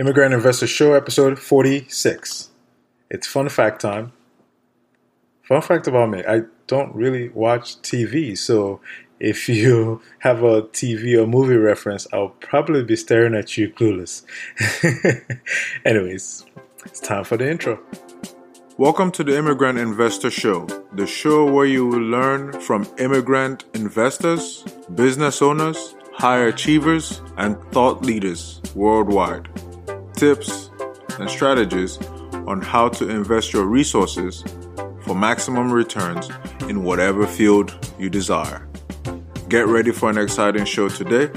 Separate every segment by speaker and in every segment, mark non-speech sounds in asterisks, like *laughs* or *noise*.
Speaker 1: Immigrant Investor Show, episode 46. It's fun fact time. Fun fact about me I don't really watch TV, so if *laughs* you have a TV or movie reference, I'll probably be staring at you clueless. *laughs* Anyways, it's time for the intro. Welcome to the Immigrant Investor Show, the show where you will learn from immigrant investors, business owners, high achievers, and thought leaders worldwide. Tips and strategies on how to invest your resources for maximum returns in whatever field you desire. Get ready for an exciting show today.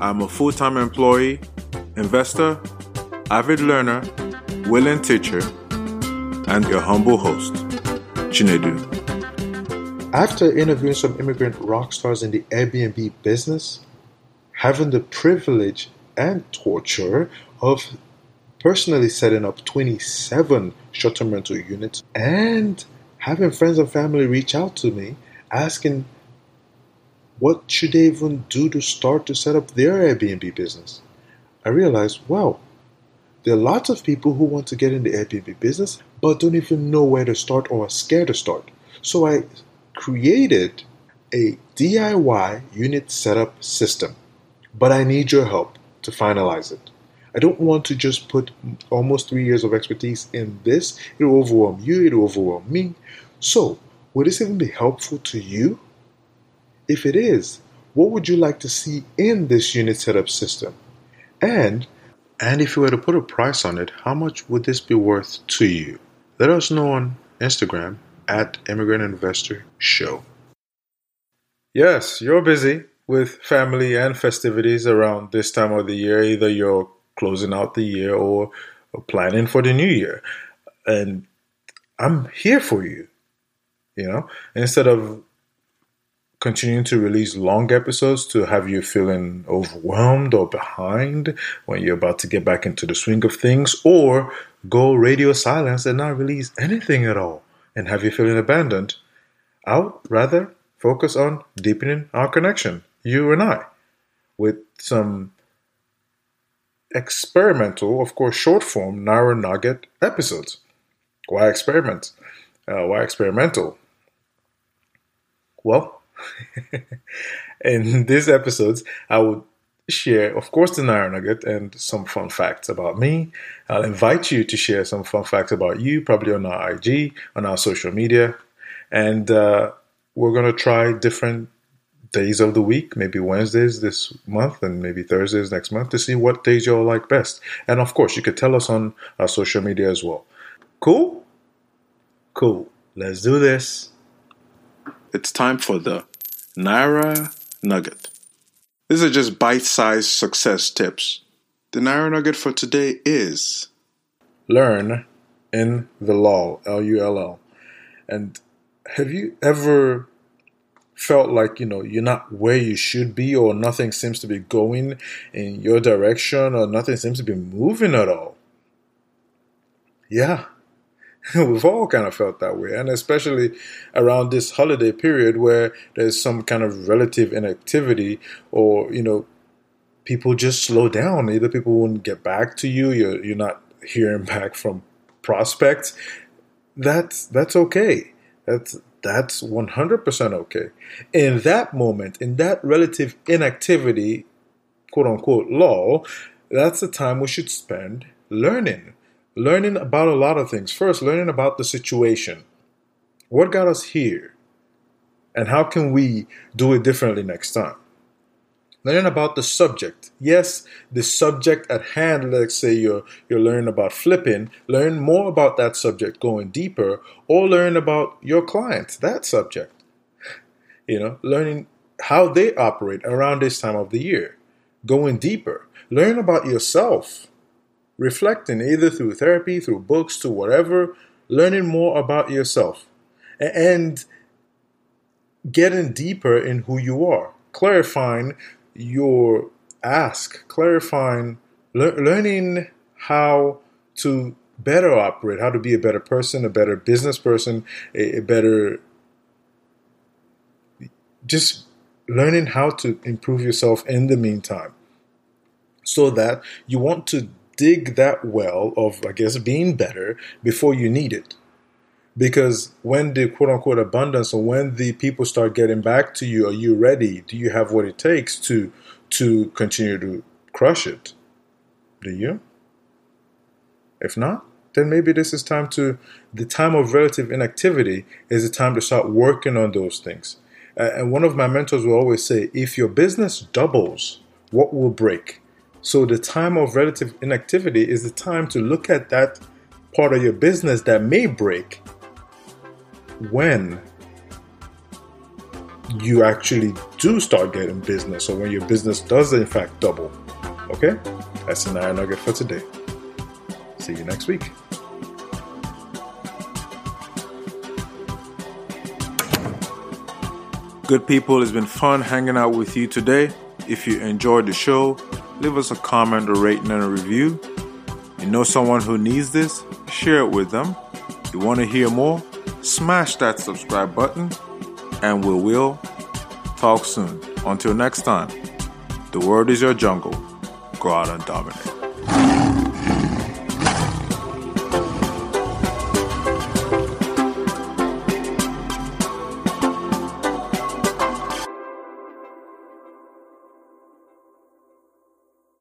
Speaker 1: I'm a full time employee, investor, avid learner, willing teacher, and your humble host, Chinedu. After interviewing some immigrant rock stars in the Airbnb business, having the privilege and torture of personally setting up 27 short term rental units and having friends and family reach out to me asking what should they even do to start to set up their Airbnb business. I realized, wow, there are lots of people who want to get in the Airbnb business but don't even know where to start or are scared to start. So I created a DIY unit setup system, but I need your help to finalize it. I don't want to just put almost three years of expertise in this. It'll overwhelm you, it'll overwhelm me. So, would this even be helpful to you? If it is, what would you like to see in this unit setup system? And and if you were to put a price on it, how much would this be worth to you? Let us know on Instagram at Immigrant Investor Show. Yes, you're busy with family and festivities around this time of the year. Either you're closing out the year or, planning for the new year. And I'm here for you. You know, instead of continuing to release long episodes to have you feeling overwhelmed or behind when you're about to get back into the swing of things, or go radio silence and not release anything at all and have you feeling abandoned, I would rather focus on deepening our connection, you and I, with some experimental, of course, short form Naira nugget episodes. Why experiment? Uh, why experimental? Well, *laughs* in these episodes, I would share, of course, the Naira nugget and some fun facts about me. I'll invite you to share some fun facts about you, probably on our IG, on our social media. And uh, we're going to try different days of the week, maybe Wednesdays this month and maybe Thursdays next month to see what days you all like best. And of course, you could tell us on our social media as well. Cool? Cool. Let's do this. It's time for the Naira Nugget. These are just bite sized success tips. The Naira Nugget for today is Learn in the lull, L U L L. And have you ever felt like you know you're not where you should be or nothing seems to be going in your direction or nothing seems to be moving at all. Yeah. *laughs* We've all kind of felt that way. And especially around this holiday period where there's some kind of relative inactivity or you know people just slow down. Either people won't get back to you you're, you're not hearing *laughs* back from prospects. That's that's okay. That's that's 100% okay. In that moment, in that relative inactivity, quote unquote, lull, that's the time we should spend learning. Learning about a lot of things. First, learning about the situation. What got us here? And how can we do it differently next time? Learn about the subject. Yes, the subject at hand, let's say you're, you're learning about flipping, learn more about that subject going deeper, or learn about your clients, that subject. You know, learning how they operate around this time of the year, going deeper. Learn about yourself, reflecting either through therapy, through books, to whatever, learning more about yourself and getting deeper in who you are, clarifying your ask, clarifying, le- learning how to better operate, how to be a better person, a better business person, a, a better just learning how to improve yourself in the meantime so that you want to dig that well of, I guess, being better before you need it. Because when the quote unquote abundance or when the people start getting back to you, are you ready? Do you have what it takes to to continue to crush it? Do you? If not, then maybe this is time to the time of relative inactivity is the time to start working on those things. And one of my mentors will always say, if your business doubles, what will break? So the time of relative inactivity is the time to look at that part of your business that may break when you actually do start getting business or when your business does in fact double. Okay? That's a Naira nugget for today. See you next week. Good people, it's been fun hanging out with you today. If you enjoyed the show, leave us a comment, a rating, and a review. You know someone who needs this? Share it with them. You want to hear more? Smash that subscribe button, and we will talk soon. Until next time, the world is your jungle. Go out and dominate.